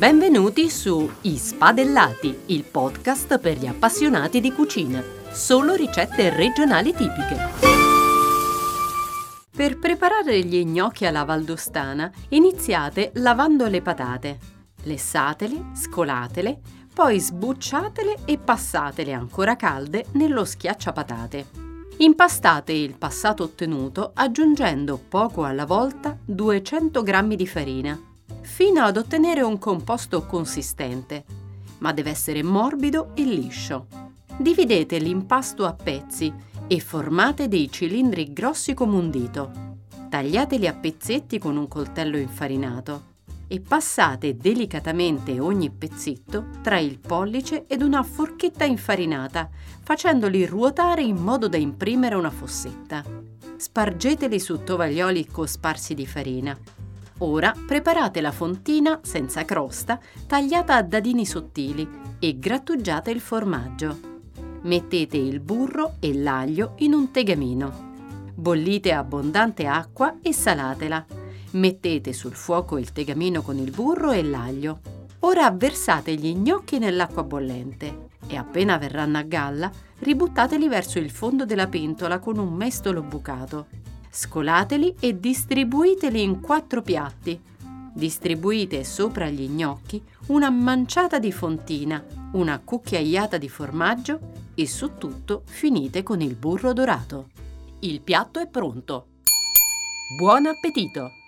Benvenuti su I Spadellati, il podcast per gli appassionati di cucina. Solo ricette regionali tipiche. Per preparare gli gnocchi alla valdostana iniziate lavando le patate. Lessatele, scolatele, poi sbucciatele e passatele ancora calde nello schiacciapatate. Impastate il passato ottenuto aggiungendo poco alla volta 200 g di farina fino ad ottenere un composto consistente, ma deve essere morbido e liscio. Dividete l'impasto a pezzi e formate dei cilindri grossi come un dito. Tagliateli a pezzetti con un coltello infarinato e passate delicatamente ogni pezzetto tra il pollice ed una forchetta infarinata, facendoli ruotare in modo da imprimere una fossetta. Spargeteli su tovaglioli cosparsi di farina Ora preparate la fontina senza crosta tagliata a dadini sottili e grattugiate il formaggio. Mettete il burro e l'aglio in un tegamino. Bollite abbondante acqua e salatela. Mettete sul fuoco il tegamino con il burro e l'aglio. Ora versate gli gnocchi nell'acqua bollente e appena verranno a galla ributtateli verso il fondo della pentola con un mestolo bucato Scolateli e distribuiteli in quattro piatti. Distribuite sopra gli gnocchi una manciata di fontina, una cucchiaiata di formaggio e su tutto finite con il burro dorato. Il piatto è pronto. Buon appetito!